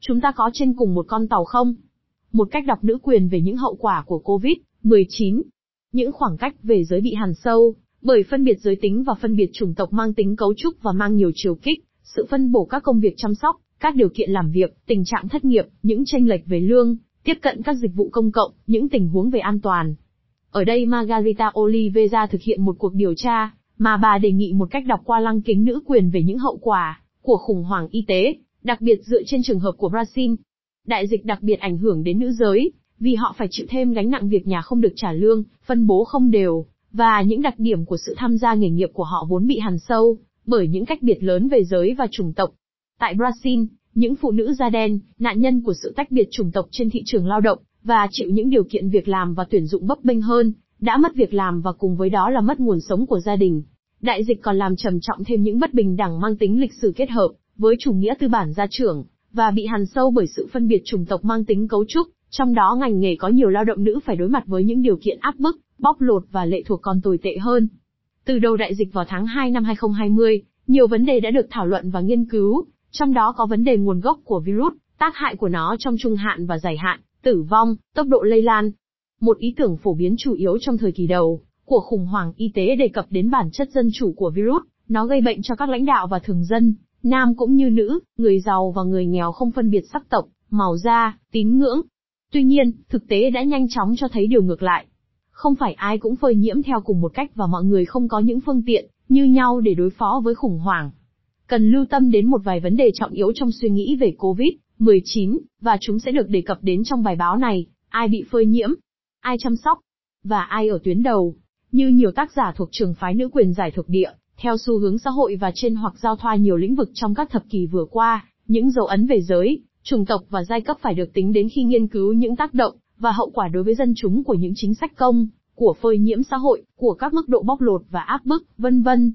Chúng ta có trên cùng một con tàu không? Một cách đọc nữ quyền về những hậu quả của COVID-19. Những khoảng cách về giới bị hàn sâu, bởi phân biệt giới tính và phân biệt chủng tộc mang tính cấu trúc và mang nhiều chiều kích, sự phân bổ các công việc chăm sóc, các điều kiện làm việc, tình trạng thất nghiệp, những tranh lệch về lương, tiếp cận các dịch vụ công cộng, những tình huống về an toàn. Ở đây Margarita Oliveira thực hiện một cuộc điều tra, mà bà đề nghị một cách đọc qua lăng kính nữ quyền về những hậu quả của khủng hoảng y tế, đặc biệt dựa trên trường hợp của Brazil. Đại dịch đặc biệt ảnh hưởng đến nữ giới, vì họ phải chịu thêm gánh nặng việc nhà không được trả lương, phân bố không đều, và những đặc điểm của sự tham gia nghề nghiệp của họ vốn bị hằn sâu, bởi những cách biệt lớn về giới và chủng tộc. Tại Brazil, những phụ nữ da đen, nạn nhân của sự tách biệt chủng tộc trên thị trường lao động, và chịu những điều kiện việc làm và tuyển dụng bấp bênh hơn, đã mất việc làm và cùng với đó là mất nguồn sống của gia đình. Đại dịch còn làm trầm trọng thêm những bất bình đẳng mang tính lịch sử kết hợp với chủ nghĩa tư bản gia trưởng và bị hằn sâu bởi sự phân biệt chủng tộc mang tính cấu trúc, trong đó ngành nghề có nhiều lao động nữ phải đối mặt với những điều kiện áp bức, bóc lột và lệ thuộc còn tồi tệ hơn. Từ đầu đại dịch vào tháng 2 năm 2020, nhiều vấn đề đã được thảo luận và nghiên cứu, trong đó có vấn đề nguồn gốc của virus, tác hại của nó trong trung hạn và dài hạn, tử vong, tốc độ lây lan. Một ý tưởng phổ biến chủ yếu trong thời kỳ đầu của khủng hoảng y tế đề cập đến bản chất dân chủ của virus, nó gây bệnh cho các lãnh đạo và thường dân, nam cũng như nữ, người giàu và người nghèo không phân biệt sắc tộc, màu da, tín ngưỡng. Tuy nhiên, thực tế đã nhanh chóng cho thấy điều ngược lại. Không phải ai cũng phơi nhiễm theo cùng một cách và mọi người không có những phương tiện như nhau để đối phó với khủng hoảng. Cần lưu tâm đến một vài vấn đề trọng yếu trong suy nghĩ về COVID-19, và chúng sẽ được đề cập đến trong bài báo này, ai bị phơi nhiễm, ai chăm sóc, và ai ở tuyến đầu. Như nhiều tác giả thuộc trường phái nữ quyền giải thuộc địa, theo xu hướng xã hội và trên hoặc giao thoa nhiều lĩnh vực trong các thập kỷ vừa qua, những dấu ấn về giới, chủng tộc và giai cấp phải được tính đến khi nghiên cứu những tác động và hậu quả đối với dân chúng của những chính sách công, của phơi nhiễm xã hội, của các mức độ bóc lột và áp bức, vân vân.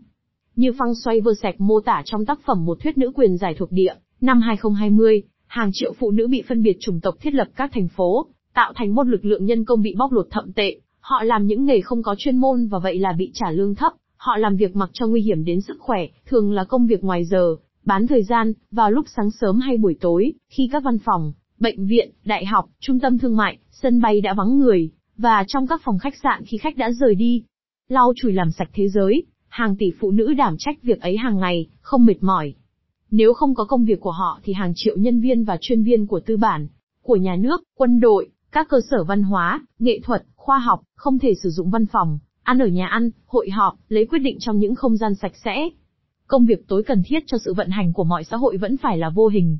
Như Phăng Xoay Vơ Sạch mô tả trong tác phẩm Một thuyết nữ quyền giải thuộc địa, năm 2020, hàng triệu phụ nữ bị phân biệt chủng tộc thiết lập các thành phố, tạo thành một lực lượng nhân công bị bóc lột thậm tệ. Họ làm những nghề không có chuyên môn và vậy là bị trả lương thấp, họ làm việc mặc cho nguy hiểm đến sức khỏe, thường là công việc ngoài giờ, bán thời gian, vào lúc sáng sớm hay buổi tối, khi các văn phòng, bệnh viện, đại học, trung tâm thương mại, sân bay đã vắng người, và trong các phòng khách sạn khi khách đã rời đi. Lau chùi làm sạch thế giới, hàng tỷ phụ nữ đảm trách việc ấy hàng ngày, không mệt mỏi. Nếu không có công việc của họ thì hàng triệu nhân viên và chuyên viên của tư bản, của nhà nước, quân đội, các cơ sở văn hóa, nghệ thuật, khoa học, không thể sử dụng văn phòng, ăn ở nhà ăn, hội họp, lấy quyết định trong những không gian sạch sẽ. Công việc tối cần thiết cho sự vận hành của mọi xã hội vẫn phải là vô hình.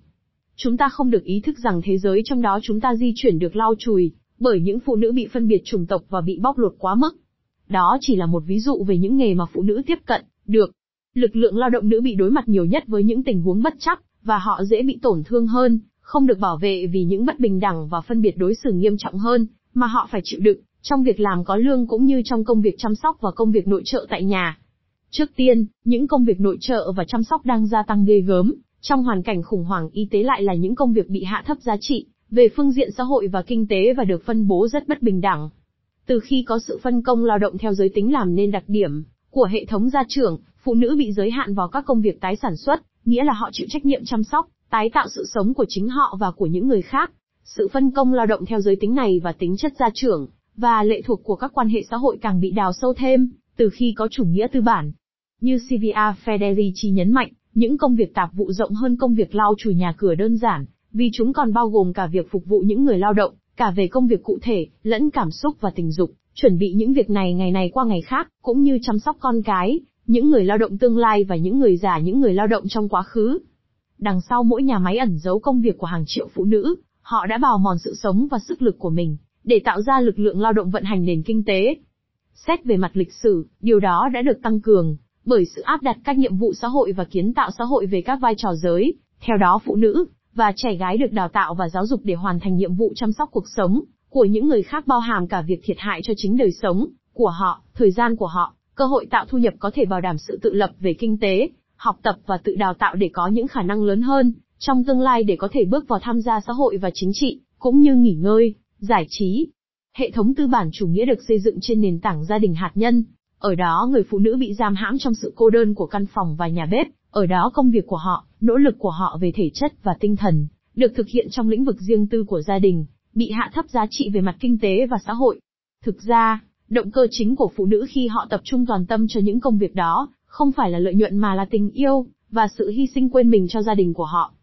Chúng ta không được ý thức rằng thế giới trong đó chúng ta di chuyển được lau chùi, bởi những phụ nữ bị phân biệt chủng tộc và bị bóc lột quá mức. Đó chỉ là một ví dụ về những nghề mà phụ nữ tiếp cận, được. Lực lượng lao động nữ bị đối mặt nhiều nhất với những tình huống bất chắc, và họ dễ bị tổn thương hơn, không được bảo vệ vì những bất bình đẳng và phân biệt đối xử nghiêm trọng hơn, mà họ phải chịu đựng, trong việc làm có lương cũng như trong công việc chăm sóc và công việc nội trợ tại nhà. Trước tiên, những công việc nội trợ và chăm sóc đang gia tăng ghê gớm, trong hoàn cảnh khủng hoảng y tế lại là những công việc bị hạ thấp giá trị, về phương diện xã hội và kinh tế và được phân bố rất bất bình đẳng. Từ khi có sự phân công lao động theo giới tính làm nên đặc điểm của hệ thống gia trưởng, phụ nữ bị giới hạn vào các công việc tái sản xuất, nghĩa là họ chịu trách nhiệm chăm sóc, tái tạo sự sống của chính họ và của những người khác. Sự phân công lao động theo giới tính này và tính chất gia trưởng và lệ thuộc của các quan hệ xã hội càng bị đào sâu thêm từ khi có chủ nghĩa tư bản. Như CVA Federici nhấn mạnh, những công việc tạp vụ rộng hơn công việc lau chùi nhà cửa đơn giản, vì chúng còn bao gồm cả việc phục vụ những người lao động, cả về công việc cụ thể, lẫn cảm xúc và tình dục, chuẩn bị những việc này ngày này qua ngày khác, cũng như chăm sóc con cái, những người lao động tương lai và những người già những người lao động trong quá khứ. Đằng sau mỗi nhà máy ẩn giấu công việc của hàng triệu phụ nữ, họ đã bào mòn sự sống và sức lực của mình, để tạo ra lực lượng lao động vận hành nền kinh tế. Xét về mặt lịch sử, điều đó đã được tăng cường, bởi sự áp đặt các nhiệm vụ xã hội và kiến tạo xã hội về các vai trò giới, theo đó phụ nữ, và trẻ gái được đào tạo và giáo dục để hoàn thành nhiệm vụ chăm sóc cuộc sống của những người khác bao hàm cả việc thiệt hại cho chính đời sống của họ, thời gian của họ, cơ hội tạo thu nhập có thể bảo đảm sự tự lập về kinh tế, học tập và tự đào tạo để có những khả năng lớn hơn trong tương lai để có thể bước vào tham gia xã hội và chính trị, cũng như nghỉ ngơi, giải trí. Hệ thống tư bản chủ nghĩa được xây dựng trên nền tảng gia đình hạt nhân. Ở đó người phụ nữ bị giam hãm trong sự cô đơn của căn phòng và nhà bếp, ở đó công việc của họ, nỗ lực của họ về thể chất và tinh thần, được thực hiện trong lĩnh vực riêng tư của gia đình, bị hạ thấp giá trị về mặt kinh tế và xã hội. Thực ra, động cơ chính của phụ nữ khi họ tập trung toàn tâm cho những công việc đó, không phải là lợi nhuận mà là tình yêu, và sự hy sinh quên mình cho gia đình của họ.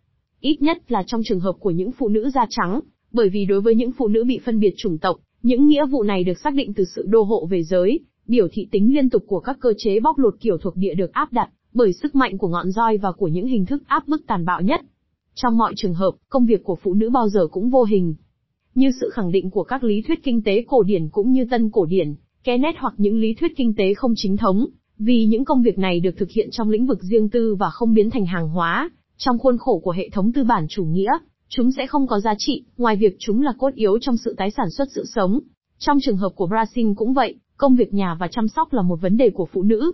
Ít nhất là trong trường hợp của những phụ nữ da trắng, bởi vì đối với những phụ nữ bị phân biệt chủng tộc, những nghĩa vụ này được xác định từ sự đô hộ về giới, biểu thị tính liên tục của các cơ chế bóc lột kiểu thuộc địa được áp đặt, bởi sức mạnh của ngọn roi và của những hình thức áp bức tàn bạo nhất. Trong mọi trường hợp, công việc của phụ nữ bao giờ cũng vô hình. Như sự khẳng định của các lý thuyết kinh tế cổ điển cũng như tân cổ điển, Kenneth hoặc những lý thuyết kinh tế không chính thống, vì những công việc này được thực hiện trong lĩnh vực riêng tư và không biến thành hàng hóa, trong khuôn khổ của hệ thống tư bản chủ nghĩa, chúng sẽ không có giá trị, ngoài việc chúng là cốt yếu trong sự tái sản xuất sự sống. Trong trường hợp của Brazil cũng vậy, công việc nhà và chăm sóc là một vấn đề của phụ nữ.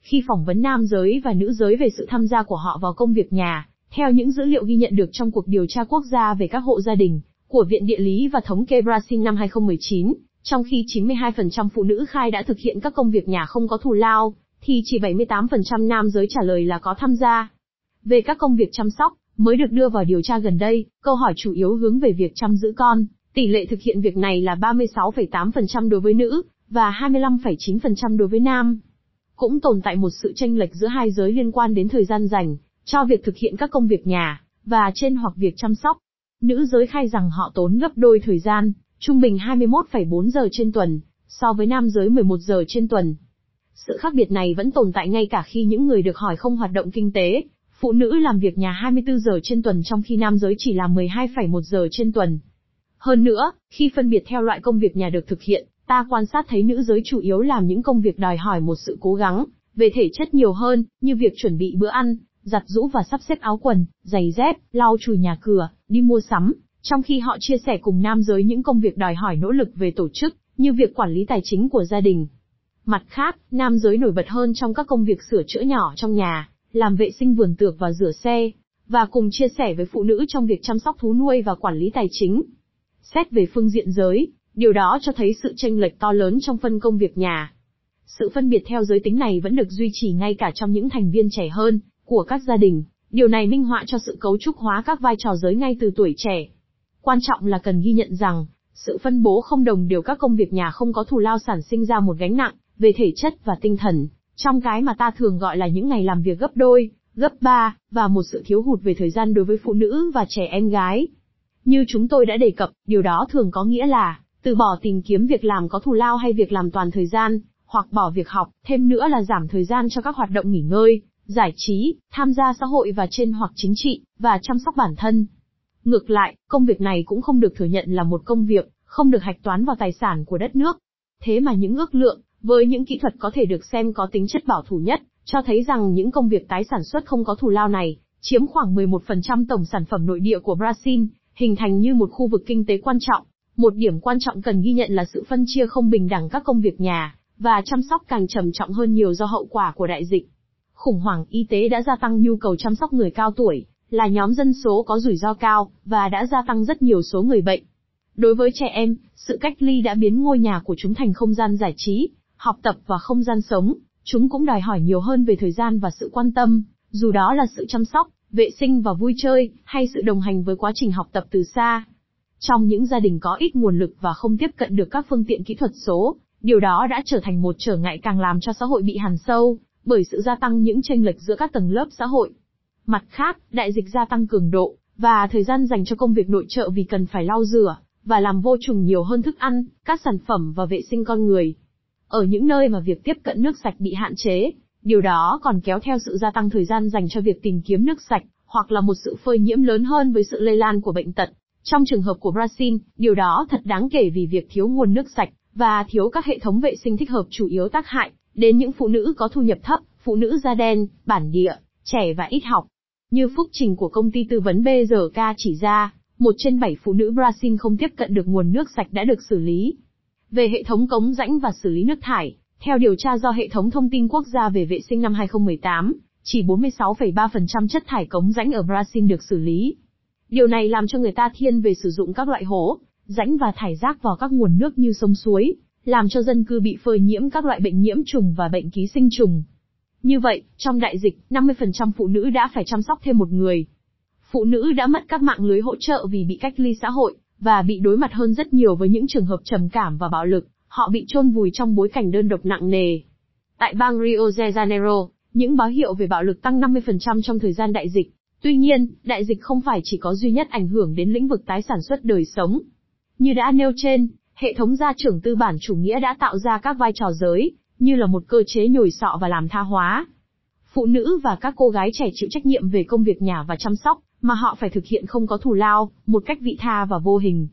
Khi phỏng vấn nam giới và nữ giới về sự tham gia của họ vào công việc nhà, theo những dữ liệu ghi nhận được trong cuộc điều tra quốc gia về các hộ gia đình của Viện Địa lý và Thống kê Brazil năm 2019, trong khi 92% phụ nữ khai đã thực hiện các công việc nhà không có thù lao, thì chỉ 78% nam giới trả lời là có tham gia. Về các công việc chăm sóc, mới được đưa vào điều tra gần đây, câu hỏi chủ yếu hướng về việc chăm giữ con, tỷ lệ thực hiện việc này là 36,8% đối với nữ, và 25,9% đối với nam. Cũng tồn tại một sự tranh lệch giữa hai giới liên quan đến thời gian dành, cho việc thực hiện các công việc nhà, và trên hoặc việc chăm sóc. Nữ giới khai rằng họ tốn gấp đôi thời gian, trung bình 21,4 giờ trên tuần, so với nam giới 11 giờ trên tuần. Sự khác biệt này vẫn tồn tại ngay cả khi những người được hỏi không hoạt động kinh tế, phụ nữ làm việc nhà 24 giờ trên tuần trong khi nam giới chỉ làm 12,1 giờ trên tuần. Hơn nữa, khi phân biệt theo loại công việc nhà được thực hiện, ta quan sát thấy nữ giới chủ yếu làm những công việc đòi hỏi một sự cố gắng, về thể chất nhiều hơn, như việc chuẩn bị bữa ăn, giặt rũ và sắp xếp áo quần, giày dép, lau chùi nhà cửa, đi mua sắm, trong khi họ chia sẻ cùng nam giới những công việc đòi hỏi nỗ lực về tổ chức, như việc quản lý tài chính của gia đình. Mặt khác, nam giới nổi bật hơn trong các công việc sửa chữa nhỏ trong nhà, làm vệ sinh vườn tược và rửa xe, và cùng chia sẻ với phụ nữ trong việc chăm sóc thú nuôi và quản lý tài chính. Xét về phương diện giới, điều đó cho thấy sự tranh lệch to lớn trong phân công việc nhà. Sự phân biệt theo giới tính này vẫn được duy trì ngay cả trong những thành viên trẻ hơn của các gia đình. Điều này minh họa cho sự cấu trúc hóa các vai trò giới ngay từ tuổi trẻ. Quan trọng là cần ghi nhận rằng, sự phân bố không đồng đều các công việc nhà không có thù lao sản sinh ra một gánh nặng về thể chất và tinh thần, trong cái mà ta thường gọi là những ngày làm việc gấp đôi, gấp ba, và một sự thiếu hụt về thời gian đối với phụ nữ và trẻ em gái. Như chúng tôi đã đề cập, điều đó thường có nghĩa là, từ bỏ tìm kiếm việc làm có thù lao hay việc làm toàn thời gian, hoặc bỏ việc học, thêm nữa là giảm thời gian cho các hoạt động nghỉ ngơi, giải trí, tham gia xã hội và trên hoặc chính trị, và chăm sóc bản thân. Ngược lại, công việc này cũng không được thừa nhận là một công việc, không được hạch toán vào tài sản của đất nước. Thế mà những ước lượng, với những kỹ thuật có thể được xem có tính chất bảo thủ nhất, cho thấy rằng những công việc tái sản xuất không có thù lao này, chiếm khoảng 11% tổng sản phẩm nội địa của Brazil, hình thành như một khu vực kinh tế quan trọng. Một điểm quan trọng cần ghi nhận là sự phân chia không bình đẳng các công việc nhà, và chăm sóc càng trầm trọng hơn nhiều do hậu quả của đại dịch. Khủng hoảng y tế đã gia tăng nhu cầu chăm sóc người cao tuổi, là nhóm dân số có rủi ro cao, và đã gia tăng rất nhiều số người bệnh. Đối với trẻ em, sự cách ly đã biến ngôi nhà của chúng thành không gian giải trí, học tập và không gian sống, chúng cũng đòi hỏi nhiều hơn về thời gian và sự quan tâm, dù đó là sự chăm sóc, vệ sinh và vui chơi, hay sự đồng hành với quá trình học tập từ xa. Trong những gia đình có ít nguồn lực và không tiếp cận được các phương tiện kỹ thuật số, điều đó đã trở thành một trở ngại càng làm cho xã hội bị hàn sâu, bởi sự gia tăng những tranh lệch giữa các tầng lớp xã hội. Mặt khác, đại dịch gia tăng cường độ, và thời gian dành cho công việc nội trợ vì cần phải lau rửa, và làm vô trùng nhiều hơn thức ăn, các sản phẩm và vệ sinh con người. Ở những nơi mà việc tiếp cận nước sạch bị hạn chế, điều đó còn kéo theo sự gia tăng thời gian dành cho việc tìm kiếm nước sạch, hoặc là một sự phơi nhiễm lớn hơn với sự lây lan của bệnh tật. Trong trường hợp của Brazil, điều đó thật đáng kể vì việc thiếu nguồn nước sạch, và thiếu các hệ thống vệ sinh thích hợp chủ yếu tác hại đến những phụ nữ có thu nhập thấp, phụ nữ da đen, bản địa, trẻ và ít học. Như phúc trình của công ty tư vấn BRK chỉ ra, một trên bảy phụ nữ Brazil không tiếp cận được nguồn nước sạch đã được xử lý. Về hệ thống cống rãnh và xử lý nước thải, theo điều tra do Hệ thống Thông tin Quốc gia về vệ sinh năm 2018, chỉ 46,3% chất thải cống rãnh ở Brazil được xử lý. Điều này làm cho người ta thiên về sử dụng các loại hố, rãnh và thải rác vào các nguồn nước như sông suối, làm cho dân cư bị phơi nhiễm các loại bệnh nhiễm trùng và bệnh ký sinh trùng. Như vậy, trong đại dịch, 50% phụ nữ đã phải chăm sóc thêm một người. Phụ nữ đã mất các mạng lưới hỗ trợ vì bị cách ly xã hội, và bị đối mặt hơn rất nhiều với những trường hợp trầm cảm và bạo lực, họ bị chôn vùi trong bối cảnh đơn độc nặng nề. Tại bang Rio de Janeiro, những báo hiệu về bạo lực tăng 50% trong thời gian đại dịch. Tuy nhiên, đại dịch không phải chỉ có duy nhất ảnh hưởng đến lĩnh vực tái sản xuất đời sống. Như đã nêu trên, hệ thống gia trưởng tư bản chủ nghĩa đã tạo ra các vai trò giới, như là một cơ chế nhồi sọ và làm tha hóa. Phụ nữ và các cô gái trẻ chịu trách nhiệm về công việc nhà và chăm sóc, mà họ phải thực hiện không có thù lao, một cách vị tha và vô hình.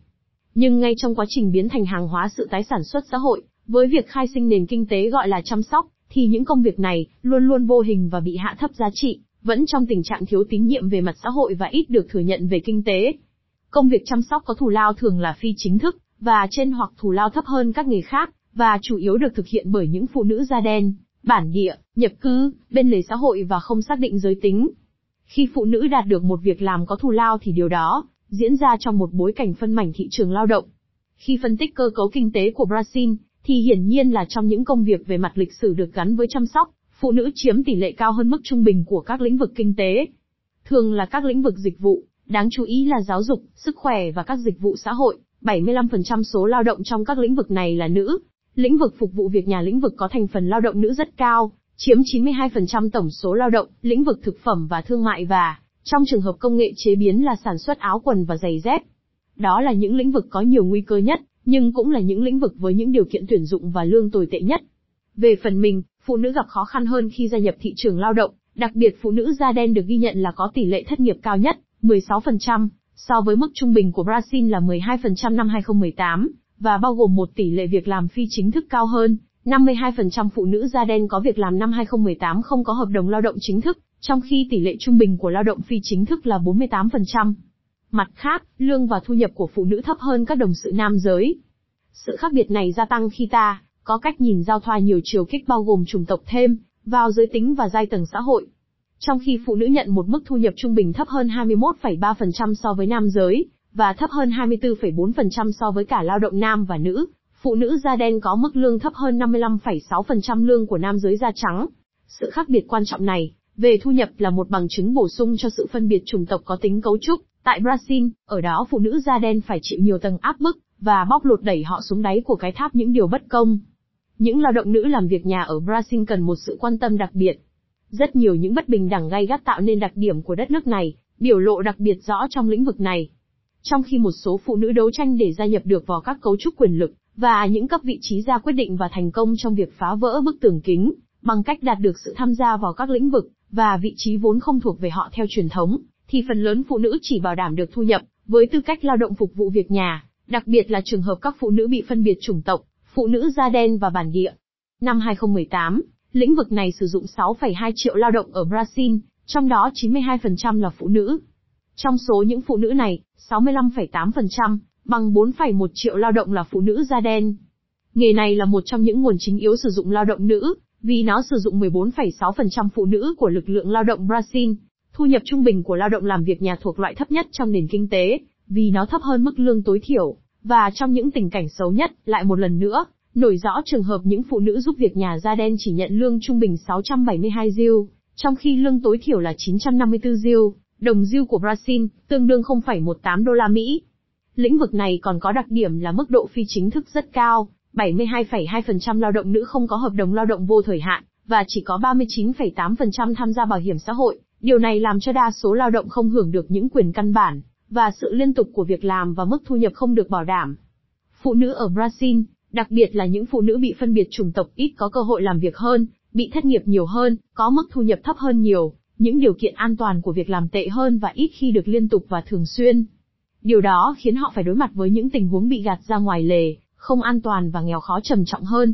Nhưng ngay trong quá trình biến thành hàng hóa sự tái sản xuất xã hội, với việc khai sinh nền kinh tế gọi là chăm sóc, thì những công việc này, luôn luôn vô hình và bị hạ thấp giá trị, vẫn trong tình trạng thiếu tín nhiệm về mặt xã hội và ít được thừa nhận về kinh tế. Công việc chăm sóc có thù lao thường là phi chính thức, và trên hoặc thù lao thấp hơn các nghề khác, và chủ yếu được thực hiện bởi những phụ nữ da đen, bản địa, nhập cư, bên lề xã hội và không xác định giới tính. Khi phụ nữ đạt được một việc làm có thù lao thì điều đó diễn ra trong một bối cảnh phân mảnh thị trường lao động. Khi phân tích cơ cấu kinh tế của Brazil, thì hiển nhiên là trong những công việc về mặt lịch sử được gắn với chăm sóc, phụ nữ chiếm tỷ lệ cao hơn mức trung bình của các lĩnh vực kinh tế. Thường là các lĩnh vực dịch vụ, đáng chú ý là giáo dục, sức khỏe và các dịch vụ xã hội, 75% số lao động trong các lĩnh vực này là nữ. Lĩnh vực phục vụ việc nhà lĩnh vực có thành phần lao động nữ rất cao, chiếm 92% tổng số lao động, lĩnh vực thực phẩm và thương mại và, trong trường hợp công nghệ chế biến là sản xuất áo quần và giày dép. Đó là những lĩnh vực có nhiều nguy cơ nhất, nhưng cũng là những lĩnh vực với những điều kiện tuyển dụng và lương tồi tệ nhất. Về phần mình, phụ nữ gặp khó khăn hơn khi gia nhập thị trường lao động, đặc biệt phụ nữ da đen được ghi nhận là có tỷ lệ thất nghiệp cao nhất, 16%, so với mức trung bình của Brazil là 12% năm 2018, và bao gồm một tỷ lệ việc làm phi chính thức cao hơn, 52% phụ nữ da đen có việc làm năm 2018 không có hợp đồng lao động chính thức, trong khi tỷ lệ trung bình của lao động phi chính thức là 48%. Mặt khác, lương và thu nhập của phụ nữ thấp hơn các đồng sự nam giới. Sự khác biệt này gia tăng khi ta có cách nhìn giao thoa nhiều chiều kích bao gồm chủng tộc thêm vào giới tính và giai tầng xã hội. Trong khi phụ nữ nhận một mức thu nhập trung bình thấp hơn 21,3% so với nam giới, và thấp hơn 24,4% so với cả lao động nam và nữ, phụ nữ da đen có mức lương thấp hơn 55,6% lương của nam giới da trắng. Sự khác biệt quan trọng này, về thu nhập là một bằng chứng bổ sung cho sự phân biệt chủng tộc có tính cấu trúc. Tại Brazil, ở đó phụ nữ da đen phải chịu nhiều tầng áp bức, và bóc lột đẩy họ xuống đáy của cái tháp những điều bất công. Những lao động nữ làm việc nhà ở Brazil cần một sự quan tâm đặc biệt. Rất nhiều những bất bình đẳng gay gắt tạo nên đặc điểm của đất nước này, biểu lộ đặc biệt rõ trong lĩnh vực này. Trong khi một số phụ nữ đấu tranh để gia nhập được vào các cấu trúc quyền lực, và những cấp vị trí ra quyết định và thành công trong việc phá vỡ bức tường kính, bằng cách đạt được sự tham gia vào các lĩnh vực, và vị trí vốn không thuộc về họ theo truyền thống, thì phần lớn phụ nữ chỉ bảo đảm được thu nhập, với tư cách lao động phục vụ việc nhà, đặc biệt là trường hợp các phụ nữ bị phân biệt chủng tộc, phụ nữ da đen và bản địa. Năm 2018, lĩnh vực này sử dụng 6,2 triệu lao động ở Brazil, trong đó 92% là phụ nữ. Trong số những phụ nữ này, 65,8%, bằng 4,1 triệu lao động là phụ nữ da đen. Nghề này là một trong những nguồn chính yếu sử dụng lao động nữ, vì nó sử dụng 14,6% phụ nữ của lực lượng lao động Brazil. Thu nhập trung bình của lao động làm việc nhà thuộc loại thấp nhất trong nền kinh tế, vì nó thấp hơn mức lương tối thiểu. Và trong những tình cảnh xấu nhất, lại một lần nữa, nổi rõ trường hợp những phụ nữ giúp việc nhà da đen chỉ nhận lương trung bình 672 diêu, trong khi lương tối thiểu là 954 diêu, đồng diêu của Brazil, tương đương 0,18 đô la Mỹ. Lĩnh vực này còn có đặc điểm là mức độ phi chính thức rất cao, 72,2% lao động nữ không có hợp đồng lao động vô thời hạn, và chỉ có 39,8% tham gia bảo hiểm xã hội. Điều này làm cho đa số lao động không hưởng được những quyền căn bản, và sự liên tục của việc làm và mức thu nhập không được bảo đảm. Phụ nữ ở Brazil, đặc biệt là những phụ nữ bị phân biệt chủng tộc ít có cơ hội làm việc hơn, bị thất nghiệp nhiều hơn, có mức thu nhập thấp hơn nhiều, những điều kiện an toàn của việc làm tệ hơn và ít khi được liên tục và thường xuyên. Điều đó khiến họ phải đối mặt với những tình huống bị gạt ra ngoài lề, không an toàn và nghèo khó trầm trọng hơn.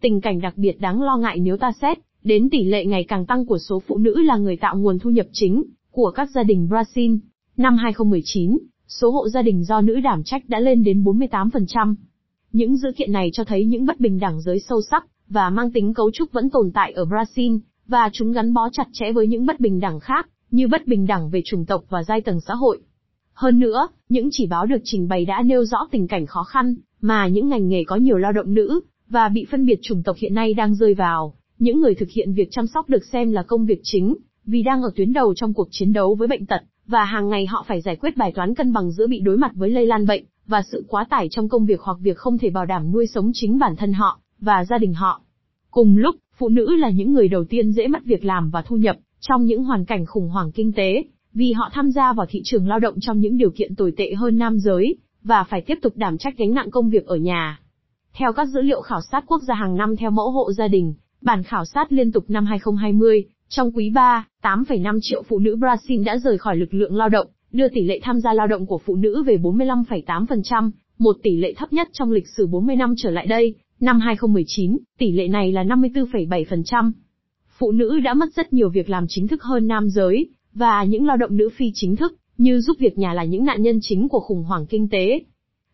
Tình cảnh đặc biệt đáng lo ngại nếu ta xét đến tỷ lệ ngày càng tăng của số phụ nữ là người tạo nguồn thu nhập chính của các gia đình Brazil. Năm 2019, số hộ gia đình do nữ đảm trách đã lên đến 48%. Những dữ kiện này cho thấy những bất bình đẳng giới sâu sắc và mang tính cấu trúc vẫn tồn tại ở Brazil, và chúng gắn bó chặt chẽ với những bất bình đẳng khác, như bất bình đẳng về chủng tộc và giai tầng xã hội. Hơn nữa, những chỉ báo được trình bày đã nêu rõ tình cảnh khó khăn mà những ngành nghề có nhiều lao động nữ và bị phân biệt chủng tộc hiện nay đang rơi vào. Những người thực hiện việc chăm sóc được xem là công việc chính, vì đang ở tuyến đầu trong cuộc chiến đấu với bệnh tật và hàng ngày họ phải giải quyết bài toán cân bằng giữa bị đối mặt với lây lan bệnh và sự quá tải trong công việc hoặc việc không thể bảo đảm nuôi sống chính bản thân họ và gia đình họ. Cùng lúc, phụ nữ là những người đầu tiên dễ mất việc làm và thu nhập trong những hoàn cảnh khủng hoảng kinh tế, vì họ tham gia vào thị trường lao động trong những điều kiện tồi tệ hơn nam giới và phải tiếp tục đảm trách gánh nặng công việc ở nhà. Theo các dữ liệu khảo sát quốc gia hàng năm theo mẫu hộ gia đình, bản khảo sát liên tục năm 2020, trong quý 3, 8,5 triệu phụ nữ Brazil đã rời khỏi lực lượng lao động, đưa tỷ lệ tham gia lao động của phụ nữ về 45,8%, một tỷ lệ thấp nhất trong lịch sử 40 năm trở lại đây. Năm 2019, tỷ lệ này là 54,7%. Phụ nữ đã mất rất nhiều việc làm chính thức hơn nam giới, và những lao động nữ phi chính thức, như giúp việc nhà là những nạn nhân chính của khủng hoảng kinh tế.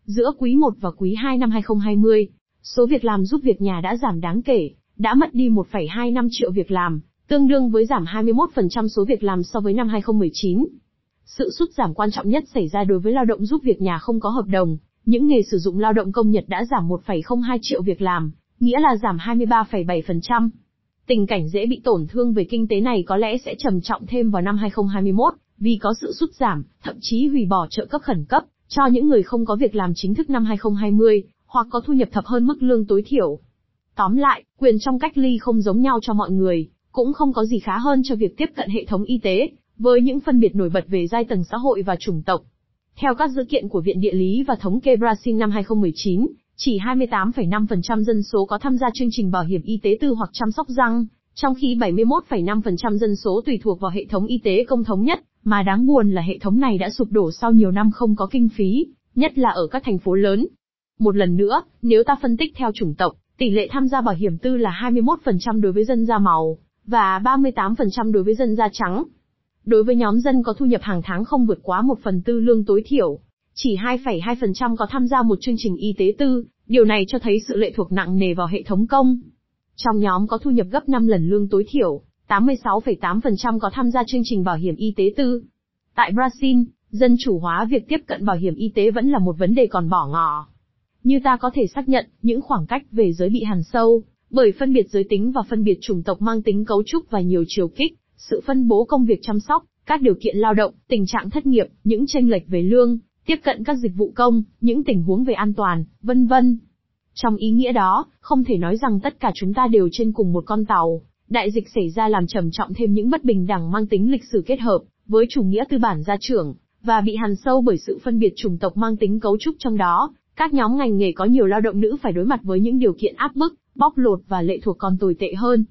Giữa quý 1 và quý 2 năm 2020, số việc làm giúp việc nhà đã giảm đáng kể, đã mất đi 1,25 triệu việc làm, tương đương với giảm 21% số việc làm so với năm 2019. Sự sút giảm quan trọng nhất xảy ra đối với lao động giúp việc nhà không có hợp đồng, những nghề sử dụng lao động công nhật đã giảm 1,02 triệu việc làm, nghĩa là giảm 23,7%. Tình cảnh dễ bị tổn thương về kinh tế này có lẽ sẽ trầm trọng thêm vào năm 2021, vì có sự sút giảm, thậm chí hủy bỏ trợ cấp khẩn cấp, cho những người không có việc làm chính thức năm 2020, hoặc có thu nhập thấp hơn mức lương tối thiểu. Tóm lại, quyền trong cách ly không giống nhau cho mọi người, cũng không có gì khá hơn cho việc tiếp cận hệ thống y tế, với những phân biệt nổi bật về giai tầng xã hội và chủng tộc. Theo các dữ kiện của Viện Địa lý và Thống kê Brazil năm 2019, chỉ 28,5% dân số có tham gia chương trình bảo hiểm y tế tư hoặc chăm sóc răng, trong khi 71,5% dân số tùy thuộc vào hệ thống y tế công thống nhất, mà đáng buồn là hệ thống này đã sụp đổ sau nhiều năm không có kinh phí, nhất là ở các thành phố lớn. Một lần nữa, nếu ta phân tích theo chủng tộc, tỷ lệ tham gia bảo hiểm tư là 21% đối với dân da màu, và 38% đối với dân da trắng. Đối với nhóm dân có thu nhập hàng tháng không vượt quá một phần tư lương tối thiểu, chỉ 2,2% có tham gia một chương trình y tế tư, điều này cho thấy sự lệ thuộc nặng nề vào hệ thống công. Trong nhóm có thu nhập gấp 5 lần lương tối thiểu, 86,8% có tham gia chương trình bảo hiểm y tế tư. Tại Brazil, dân chủ hóa việc tiếp cận bảo hiểm y tế vẫn là một vấn đề còn bỏ ngỏ. Như ta có thể xác nhận, những khoảng cách về giới bị hằn sâu, bởi phân biệt giới tính và phân biệt chủng tộc mang tính cấu trúc và nhiều chiều kích, sự phân bố công việc chăm sóc, các điều kiện lao động, tình trạng thất nghiệp, những tranh lệch về lương, tiếp cận các dịch vụ công, những tình huống về an toàn, vân vân. Trong ý nghĩa đó, không thể nói rằng tất cả chúng ta đều trên cùng một con tàu. Đại dịch xảy ra làm trầm trọng thêm những bất bình đẳng mang tính lịch sử kết hợp với chủ nghĩa tư bản gia trưởng và bị hằn sâu bởi sự phân biệt chủng tộc mang tính cấu trúc trong đó. Các nhóm ngành nghề có nhiều lao động nữ phải đối mặt với những điều kiện áp bức, bóc lột và lệ thuộc còn tồi tệ hơn.